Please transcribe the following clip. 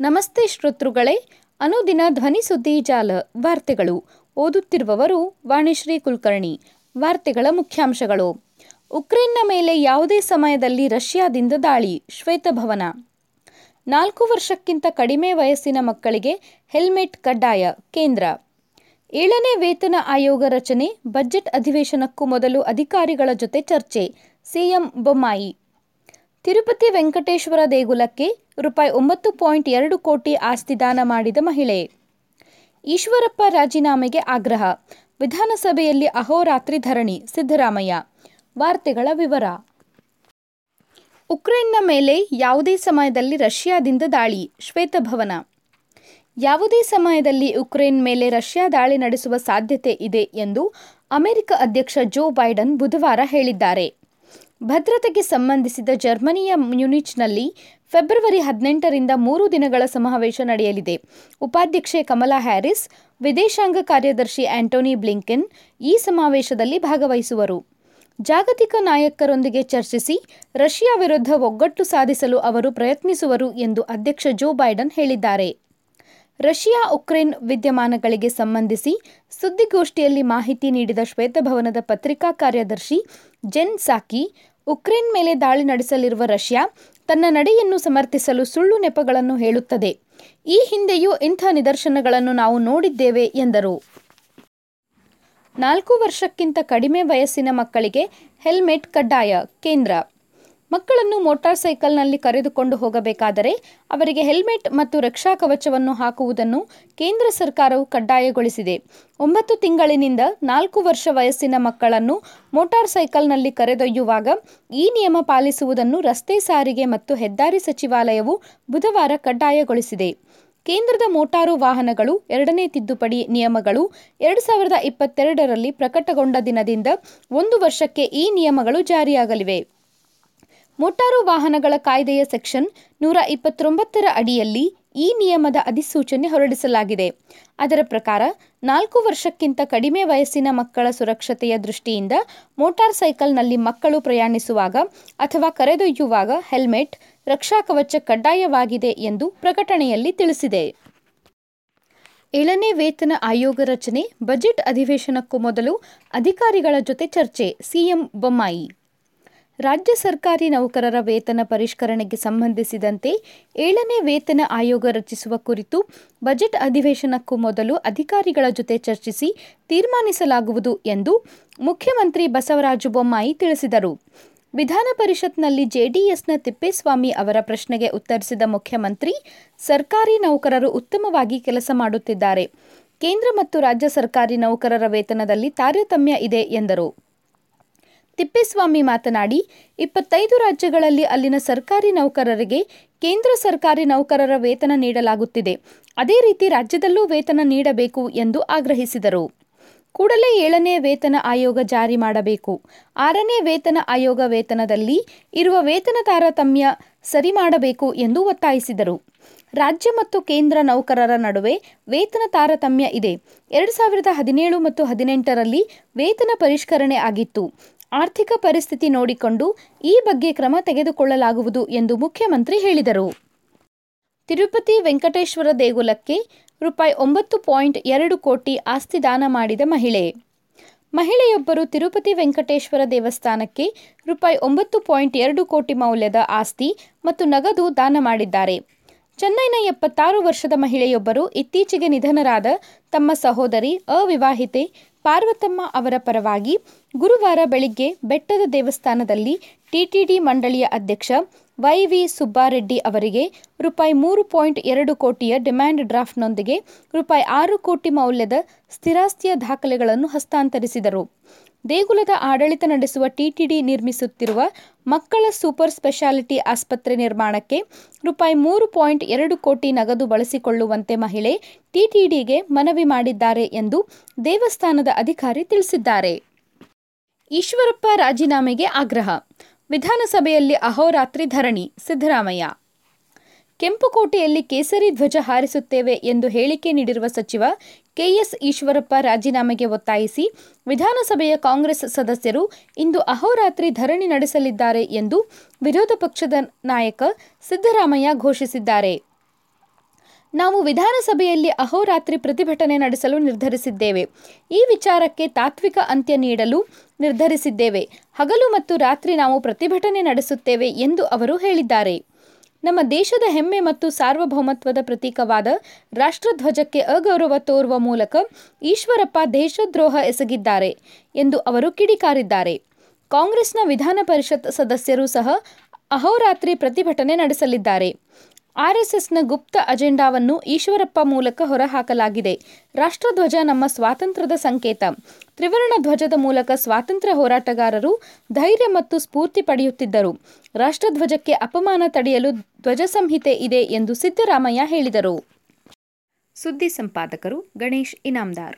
ನಮಸ್ತೆ ಶ್ರೋತೃಗಳೇ, ಅನುದಿನ ಧ್ವನಿ ಸುದ್ದಿ ಜಾಲ ವಾರ್ತೆಗಳು. ಓದುತ್ತಿರುವವರು ವಾಣಿಶ್ರೀ ಕುಲಕರ್ಣಿ. ವಾರ್ತೆಗಳ ಮುಖ್ಯಾಂಶಗಳು. ಉಕ್ರೇನ್ನ ಮೇಲೆ ಯಾವುದೇ ಸಮಯದಲ್ಲಿ ರಷ್ಯಾದಿಂದ ದಾಳಿ, ಶ್ವೇತಭವನ. ನಾಲ್ಕು ವರ್ಷಕ್ಕಿಂತ ಕಡಿಮೆ ವಯಸ್ಸಿನ ಮಕ್ಕಳಿಗೆ ಹೆಲ್ಮೆಟ್ ಕಡ್ಡಾಯ ಕೇಂದ್ರ. ಏಳನೇ ವೇತನ ಆಯೋಗ ರಚನೆ, ಬಜೆಟ್ ಅಧಿವೇಶನಕ್ಕೂ ಮೊದಲು ಅಧಿಕಾರಿಗಳ ಜೊತೆ ಚರ್ಚೆ, ಸಿಎಂ ಬೊಮ್ಮಾಯಿ. ತಿರುಪತಿ ವೆಂಕಟೇಶ್ವರ ದೇಗುಲಕ್ಕೆ ರೂಪಾಯಿ ಒಂಬತ್ತು ಪಾಯಿಂಟ್ ಎರಡು ಕೋಟಿ ಆಸ್ತಿ ದಾನ ಮಾಡಿದ ಮಹಿಳೆ. ಈಶ್ವರಪ್ಪ ರಾಜೀನಾಮೆಗೆ ಆಗ್ರಹ. ವಿಧಾನಸಭೆಯಲ್ಲಿ ಅಹೋರಾತ್ರಿ ಧರಣಿ, ಸಿದ್ದರಾಮಯ್ಯ. ವಾರ್ತೆಗಳ ವಿವರ. ಉಕ್ರೇನ್ನ ಮೇಲೆ ಯಾವುದೇ ಸಮಯದಲ್ಲಿ ರಷ್ಯಾದಿಂದ ದಾಳಿ, ಶ್ವೇತಭವನ. ಯಾವುದೇ ಸಮಯದಲ್ಲಿ ಉಕ್ರೇನ್ ಮೇಲೆ ರಷ್ಯಾ ದಾಳಿ ನಡೆಸುವ ಸಾಧ್ಯತೆ ಇದೆ ಎಂದು ಅಮೆರಿಕ ಅಧ್ಯಕ್ಷ ಜೋ ಬೈಡನ್ ಬುಧವಾರ ಹೇಳಿದ್ದಾರೆ. ಭದ್ರತೆಗೆ ಸಂಬಂಧಿಸಿದ ಜರ್ಮನಿಯ ಮ್ಯೂನಿಚ್ನಲ್ಲಿ ಫೆಬ್ರವರಿ ಹದಿನೆಂಟರಿಂದ ಮೂರು ದಿನಗಳ ಸಮಾವೇಶ ನಡೆಯಲಿದೆ. ಉಪಾಧ್ಯಕ್ಷೆ ಕಮಲಾ ಹ್ಯಾರಿಸ್, ವಿದೇಶಾಂಗ ಕಾರ್ಯದರ್ಶಿ ಆಂಟೋನಿ ಬ್ಲಿಂಕೆನ್ ಈ ಸಮಾವೇಶದಲ್ಲಿ ಭಾಗವಹಿಸುವರು. ಜಾಗತಿಕ ನಾಯಕರೊಂದಿಗೆ ಚರ್ಚಿಸಿ ರಷ್ಯಾ ವಿರುದ್ಧ ಒಗ್ಗಟ್ಟು ಸಾಧಿಸಲು ಅವರು ಪ್ರಯತ್ನಿಸುವರು ಎಂದು ಅಧ್ಯಕ್ಷ ಜೋ ಬೈಡನ್ ಹೇಳಿದ್ದಾರೆ. ರಷ್ಯಾ ಉಕ್ರೇನ್ ವಿದ್ಯಮಾನಗಳಿಗೆ ಸಂಬಂಧಿಸಿ ಸುದ್ದಿಗೋಷ್ಠಿಯಲ್ಲಿ ಮಾಹಿತಿ ನೀಡಿದ ಶ್ವೇತಭವನದ ಪತ್ರಿಕಾ ಕಾರ್ಯದರ್ಶಿ ಜೆನ್ ಸಾಕಿ ಉಕ್ರೇನ್ ಮೇಲೆ ದಾಳಿ ನಡೆಸಲಿರುವ ರಷ್ಯಾ ತನ್ನ ನಡೆಯನ್ನು ಸಮರ್ಥಿಸಲು ಸುಳ್ಳು ನೆಪಗಳನ್ನು ಹೇಳುತ್ತದೆ. ಈ ಹಿಂದೆಯೂ ಇಂಥ ನಿದರ್ಶನಗಳನ್ನು ನಾವು ನೋಡಿದ್ದೇವೆ, ಎಂದರು. ನಾಲ್ಕು ವರ್ಷಕ್ಕಿಂತ ಕಡಿಮೆ ವಯಸ್ಸಿನ ಮಕ್ಕಳಿಗೆ ಹೆಲ್ಮೆಟ್ ಕಡ್ಡಾಯ, ಕೇಂದ್ರ. ಮಕ್ಕಳನ್ನು ಮೋಟಾರ್ ಸೈಕಲ್ನಲ್ಲಿ ಕರೆದುಕೊಂಡು ಹೋಗಬೇಕಾದರೆ ಅವರಿಗೆ ಹೆಲ್ಮೆಟ್ ಮತ್ತು ರಕ್ಷಾ ಕವಚವನ್ನು ಹಾಕುವುದನ್ನು ಕೇಂದ್ರ ಸರ್ಕಾರವು ಕಡ್ಡಾಯಗೊಳಿಸಿದೆ. ಒಂಬತ್ತು ತಿಂಗಳಿನಿಂದ ನಾಲ್ಕು ವರ್ಷ ವಯಸ್ಸಿನ ಮಕ್ಕಳನ್ನು ಮೋಟಾರ್ ಸೈಕಲ್ನಲ್ಲಿ ಕರೆದೊಯ್ಯುವಾಗ ಈ ನಿಯಮ ಪಾಲಿಸುವುದನ್ನು ರಸ್ತೆ ಸಾರಿಗೆ ಮತ್ತು ಹೆದ್ದಾರಿ ಸಚಿವಾಲಯವು ಬುಧವಾರ ಕಡ್ಡಾಯಗೊಳಿಸಿದೆ. ಕೇಂದ್ರದ ಮೋಟಾರು ವಾಹನಗಳು ಎರಡನೇ ತಿದ್ದುಪಡಿ ನಿಯಮಗಳು ಎರಡು ಸಾವಿರದ ಇಪ್ಪತ್ತೆರಡರಲ್ಲಿ ಪ್ರಕಟಗೊಂಡ ದಿನದಿಂದ ಒಂದು ವರ್ಷಕ್ಕೆ ಈ ನಿಯಮಗಳು ಜಾರಿಯಾಗಲಿವೆ. ಮೋಟಾರು ವಾಹನಗಳ ಕಾಯ್ದೆಯ ಸೆಕ್ಷನ್ ನೂರ ಇಪ್ಪತ್ತೊಂಬತ್ತರ ಅಡಿಯಲ್ಲಿ ಈ ನಿಯಮದ ಅಧಿಸೂಚನೆ ಹೊರಡಿಸಲಾಗಿದೆ. ಅದರ ಪ್ರಕಾರ, ನಾಲ್ಕು ವರ್ಷಕ್ಕಿಂತ ಕಡಿಮೆ ವಯಸ್ಸಿನ ಮಕ್ಕಳ ಸುರಕ್ಷತೆಯ ದೃಷ್ಟಿಯಿಂದ ಮೋಟಾರ್ ಸೈಕಲ್ನಲ್ಲಿ ಮಕ್ಕಳು ಪ್ರಯಾಣಿಸುವಾಗ ಅಥವಾ ಕರೆದೊಯ್ಯುವಾಗ ಹೆಲ್ಮೆಟ್, ರಕ್ಷಾ ಕವಚ ಕಡ್ಡಾಯವಾಗಿದೆ ಎಂದು ಪ್ರಕಟಣೆಯಲ್ಲಿ ತಿಳಿಸಿದೆ. ಏಳನೇ ವೇತನ ಆಯೋಗ ರಚನೆ ಬಜೆಟ್ ಅಧಿವೇಶನಕ್ಕೂ ಮೊದಲು ಅಧಿಕಾರಿಗಳ ಜೊತೆ ಚರ್ಚೆ, ಸಿಎಂ ಬೊಮ್ಮಾಯಿ. ರಾಜ್ಯ ಸರ್ಕಾರಿ ನೌಕರರ ವೇತನ ಪರಿಷ್ಕರಣೆಗೆ ಸಂಬಂಧಿಸಿದಂತೆ ಏಳನೇ ವೇತನ ಆಯೋಗ ರಚಿಸುವ ಕುರಿತು ಬಜೆಟ್ ಅಧಿವೇಶನಕ್ಕೂ ಮೊದಲು ಅಧಿಕಾರಿಗಳ ಜೊತೆ ಚರ್ಚಿಸಿ ತೀರ್ಮಾನಿಸಲಾಗುವುದು ಎಂದು ಮುಖ್ಯಮಂತ್ರಿ ಬಸವರಾಜ ಬೊಮ್ಮಾಯಿ ತಿಳಿಸಿದರು. ವಿಧಾನ ಪರಿಷತ್ನಲ್ಲಿ ಜೆಡಿಎಸ್ನ ತಿಪ್ಪೇಸ್ವಾಮಿ ಅವರ ಪ್ರಶ್ನೆಗೆ ಉತ್ತರಿಸಿದ ಮುಖ್ಯಮಂತ್ರಿ, ಸರ್ಕಾರಿ ನೌಕರರು ಉತ್ತಮವಾಗಿ ಕೆಲಸ ಮಾಡುತ್ತಿದ್ದಾರೆ. ಕೇಂದ್ರ ಮತ್ತು ರಾಜ್ಯ ಸರ್ಕಾರಿ ನೌಕರರ ವೇತನದಲ್ಲಿ ತಾರತಮ್ಯ ಇದೆ ಎಂದರು. ತಿಪ್ಪೇಸ್ವಾಮಿ ಮಾತನಾಡಿ, ಇಪ್ಪತ್ತೈದು ರಾಜ್ಯಗಳಲ್ಲಿ ಅಲ್ಲಿನ ಸರ್ಕಾರಿ ನೌಕರರಿಗೆ ಕೇಂದ್ರ ಸರ್ಕಾರಿ ನೌಕರರ ವೇತನ ನೀಡಲಾಗುತ್ತಿದೆ. ಅದೇ ರೀತಿ ರಾಜ್ಯದಲ್ಲೂ ವೇತನ ನೀಡಬೇಕು ಎಂದು ಆಗ್ರಹಿಸಿದರು. ಕೂಡಲೇ ಏಳನೇ ವೇತನ ಆಯೋಗ ಜಾರಿ ಮಾಡಬೇಕು. ಆರನೇ ವೇತನ ಆಯೋಗ ವೇತನದಲ್ಲಿ ಇರುವ ವೇತನ ತಾರತಮ್ಯ ಸರಿ ಮಾಡಬೇಕು ಎಂದು ಒತ್ತಾಯಿಸಿದರು. ರಾಜ್ಯ ಮತ್ತು ಕೇಂದ್ರ ನೌಕರರ ನಡುವೆ ವೇತನ ತಾರತಮ್ಯ ಇದೆ. ಎರಡು ಸಾವಿರದ ಹದಿನೇಳು ಮತ್ತು ಹದಿನೆಂಟರಲ್ಲಿ ವೇತನ ಪರಿಷ್ಕರಣೆ ಆಗಿತ್ತು. ಆರ್ಥಿಕ ಪರಿಸ್ಥಿತಿ ನೋಡಿಕೊಂಡು ಈ ಬಗ್ಗೆ ಕ್ರಮ ತೆಗೆದುಕೊಳ್ಳಲಾಗುವುದು ಎಂದು ಮುಖ್ಯಮಂತ್ರಿ ಹೇಳಿದರು. ತಿರುಪತಿ ವೆಂಕಟೇಶ್ವರ ದೇಗುಲಕ್ಕೆ ರೂಪಾಯಿ ಒಂಬತ್ತು ಪಾಯಿಂಟ್ ಎರಡು ಕೋಟಿ ಆಸ್ತಿ ದಾನ ಮಾಡಿದ ಮಹಿಳೆ. ಮಹಿಳೆಯೊಬ್ಬರು ತಿರುಪತಿ ವೆಂಕಟೇಶ್ವರ ದೇವಸ್ಥಾನಕ್ಕೆ ರೂಪಾಯಿ ಒಂಬತ್ತು ಪಾಯಿಂಟ್ ಎರಡು ಕೋಟಿ ಮೌಲ್ಯದ ಆಸ್ತಿ ಮತ್ತು ನಗದು ದಾನ ಮಾಡಿದ್ದಾರೆ. ಚೆನ್ನೈನ ಎಪ್ಪತ್ತಾರು ವರ್ಷದ ಮಹಿಳೆಯೊಬ್ಬರು ಇತ್ತೀಚೆಗೆ ನಿಧನರಾದ ತಮ್ಮ ಸಹೋದರಿ ಅವಿವಾಹಿತೆ ಪಾರ್ವತಮ್ಮ ಅವರ ಪರವಾಗಿ ಗುರುವಾರ ಬೆಳಿಗ್ಗೆ ಬೆಟ್ಟದ ದೇವಸ್ಥಾನದಲ್ಲಿ ಟಿಟಿಡಿ ಮಂಡಳಿಯ ಅಧ್ಯಕ್ಷ ವೈವಿ ಸುಬ್ಬಾರೆಡ್ಡಿ ಅವರಿಗೆ ರೂಪಾಯಿ ಮೂರು ಪಾಯಿಂಟ್ ಎರಡು ಕೋಟಿಯ ಡಿಮ್ಯಾಂಡ್ ಡ್ರಾಫ್ಟ್ನೊಂದಿಗೆ ರೂಪಾಯಿ ಆರು ಕೋಟಿ ಮೌಲ್ಯದ ಸ್ಥಿರಾಸ್ತಿಯ ದಾಖಲೆಗಳನ್ನು ಹಸ್ತಾಂತರಿಸಿದರು. ದೇಗುಲದ ಆಡಳಿತ ನಡೆಸುವ ಟಿಟಿಡಿ ನಿರ್ಮಿಸುತ್ತಿರುವ ಮಕ್ಕಳ ಸೂಪರ್ ಸ್ಪೆಷಾಲಿಟಿ ಆಸ್ಪತ್ರೆ ನಿರ್ಮಾಣಕ್ಕೆ ರೂಪಾಯಿ ಮೂರು ಪಾಯಿಂಟ್ ಎರಡು ಕೋಟಿ ನಗದು ಬಳಸಿಕೊಳ್ಳುವಂತೆ ಮಹಿಳೆ ಟಿಟಿಡಿಗೆ ಮನವಿ ಮಾಡಿದ್ದಾರೆ ಎಂದು ದೇವಸ್ಥಾನದ ಅಧಿಕಾರಿ ತಿಳಿಸಿದ್ದಾರೆ. ಈಶ್ವರಪ್ಪ ರಾಜೀನಾಮೆಗೆ ಆಗ್ರಹ. ವಿಧಾನಸಭೆಯಲ್ಲಿ ಅಹೋರಾತ್ರಿ ಧರಣಿ, ಸಿದ್ದರಾಮಯ್ಯ ಕೆಂಪುಕೋಟೆಯಲ್ಲಿ ಕೇಸರಿ ಧ್ವಜ ಹಾರಿಸುತ್ತೇವೆ ಎಂದು ಹೇಳಿಕೆ ನೀಡಿರುವ ಸಚಿವ ಕೆಎಸ್ ಈಶ್ವರಪ್ಪ ರಾಜೀನಾಮೆಗೆ ಒತ್ತಾಯಿಸಿ ವಿಧಾನಸಭೆಯ ಕಾಂಗ್ರೆಸ್ ಸದಸ್ಯರು ಇಂದು ಅಹೋರಾತ್ರಿ ಧರಣಿ ನಡೆಸಲಿದ್ದಾರೆ ಎಂದು ವಿರೋಧ ಪಕ್ಷದ ನಾಯಕ ಸಿದ್ದರಾಮಯ್ಯ ಘೋಷಿಸಿದ್ದಾರೆ. ನಾವು ವಿಧಾನಸಭೆಯಲ್ಲಿ ಅಹೋರಾತ್ರಿ ಪ್ರತಿಭಟನೆ ನಡೆಸಲು ನಿರ್ಧರಿಸಿದ್ದೇವೆ. ಈ ವಿಚಾರಕ್ಕೆ ತಾತ್ವಿಕ ಅಂತ್ಯ ನೀಡಲು ನಿರ್ಧರಿಸಿದ್ದೇವೆ. ಹಗಲು ಮತ್ತು ರಾತ್ರಿ ನಾವು ಪ್ರತಿಭಟನೆ ನಡೆಸುತ್ತೇವೆ ಎಂದು ಅವರು ಹೇಳಿದ್ದಾರೆ. ನಮ್ಮ ದೇಶದ ಹೆಮ್ಮೆ ಮತ್ತು ಸಾರ್ವಭೌಮತ್ವದ ಪ್ರತೀಕವಾದ ರಾಷ್ಟ್ರಧ್ವಜಕ್ಕೆ ಅಗೌರವ ತೋರುವ ಮೂಲಕ ಈಶ್ವರಪ್ಪ ದೇಶದ್ರೋಹ ಎಸಗಿದ್ದಾರೆ ಎಂದು ಅವರು ಕಿಡಿಕಾರಿದ್ದಾರೆ. ಕಾಂಗ್ರೆಸ್ನ ವಿಧಾನ ಪರಿಷತ್ ಸದಸ್ಯರು ಸಹ ಅಹೋರಾತ್ರಿ ಪ್ರತಿಭಟನೆ ನಡೆಸಲಿದ್ದಾರೆ. ಆರ್ಎಸ್ಎಸ್ನ ಗುಪ್ತ ಅಜೆಂಡಾವನ್ನು ಈಶ್ವರಪ್ಪ ಮೂಲಕ ಹೊರಹಾಕಲಾಗಿದೆ. ರಾಷ್ಟ್ರಧ್ವಜ ನಮ್ಮ ಸ್ವಾತಂತ್ರ್ಯದ ಸಂಕೇತ. ತ್ರಿವರ್ಣ ಧ್ವಜದ ಮೂಲಕ ಸ್ವಾತಂತ್ರ್ಯ ಹೋರಾಟಗಾರರು ಧೈರ್ಯ ಮತ್ತು ಸ್ಫೂರ್ತಿ ಪಡೆಯುತ್ತಿದ್ದರು. ರಾಷ್ಟ್ರಧ್ವಜಕ್ಕೆ ಅಪಮಾನ ತಡೆಯಲು ಧ್ವಜ ಸಂಹಿತೆ ಇದೆ ಎಂದು ಸಿದ್ದರಾಮಯ್ಯ ಹೇಳಿದರು. ಸುದ್ದಿ ಸಂಪಾದಕರು ಗಣೇಶ್ ಇನಾಮ್ದಾರ್.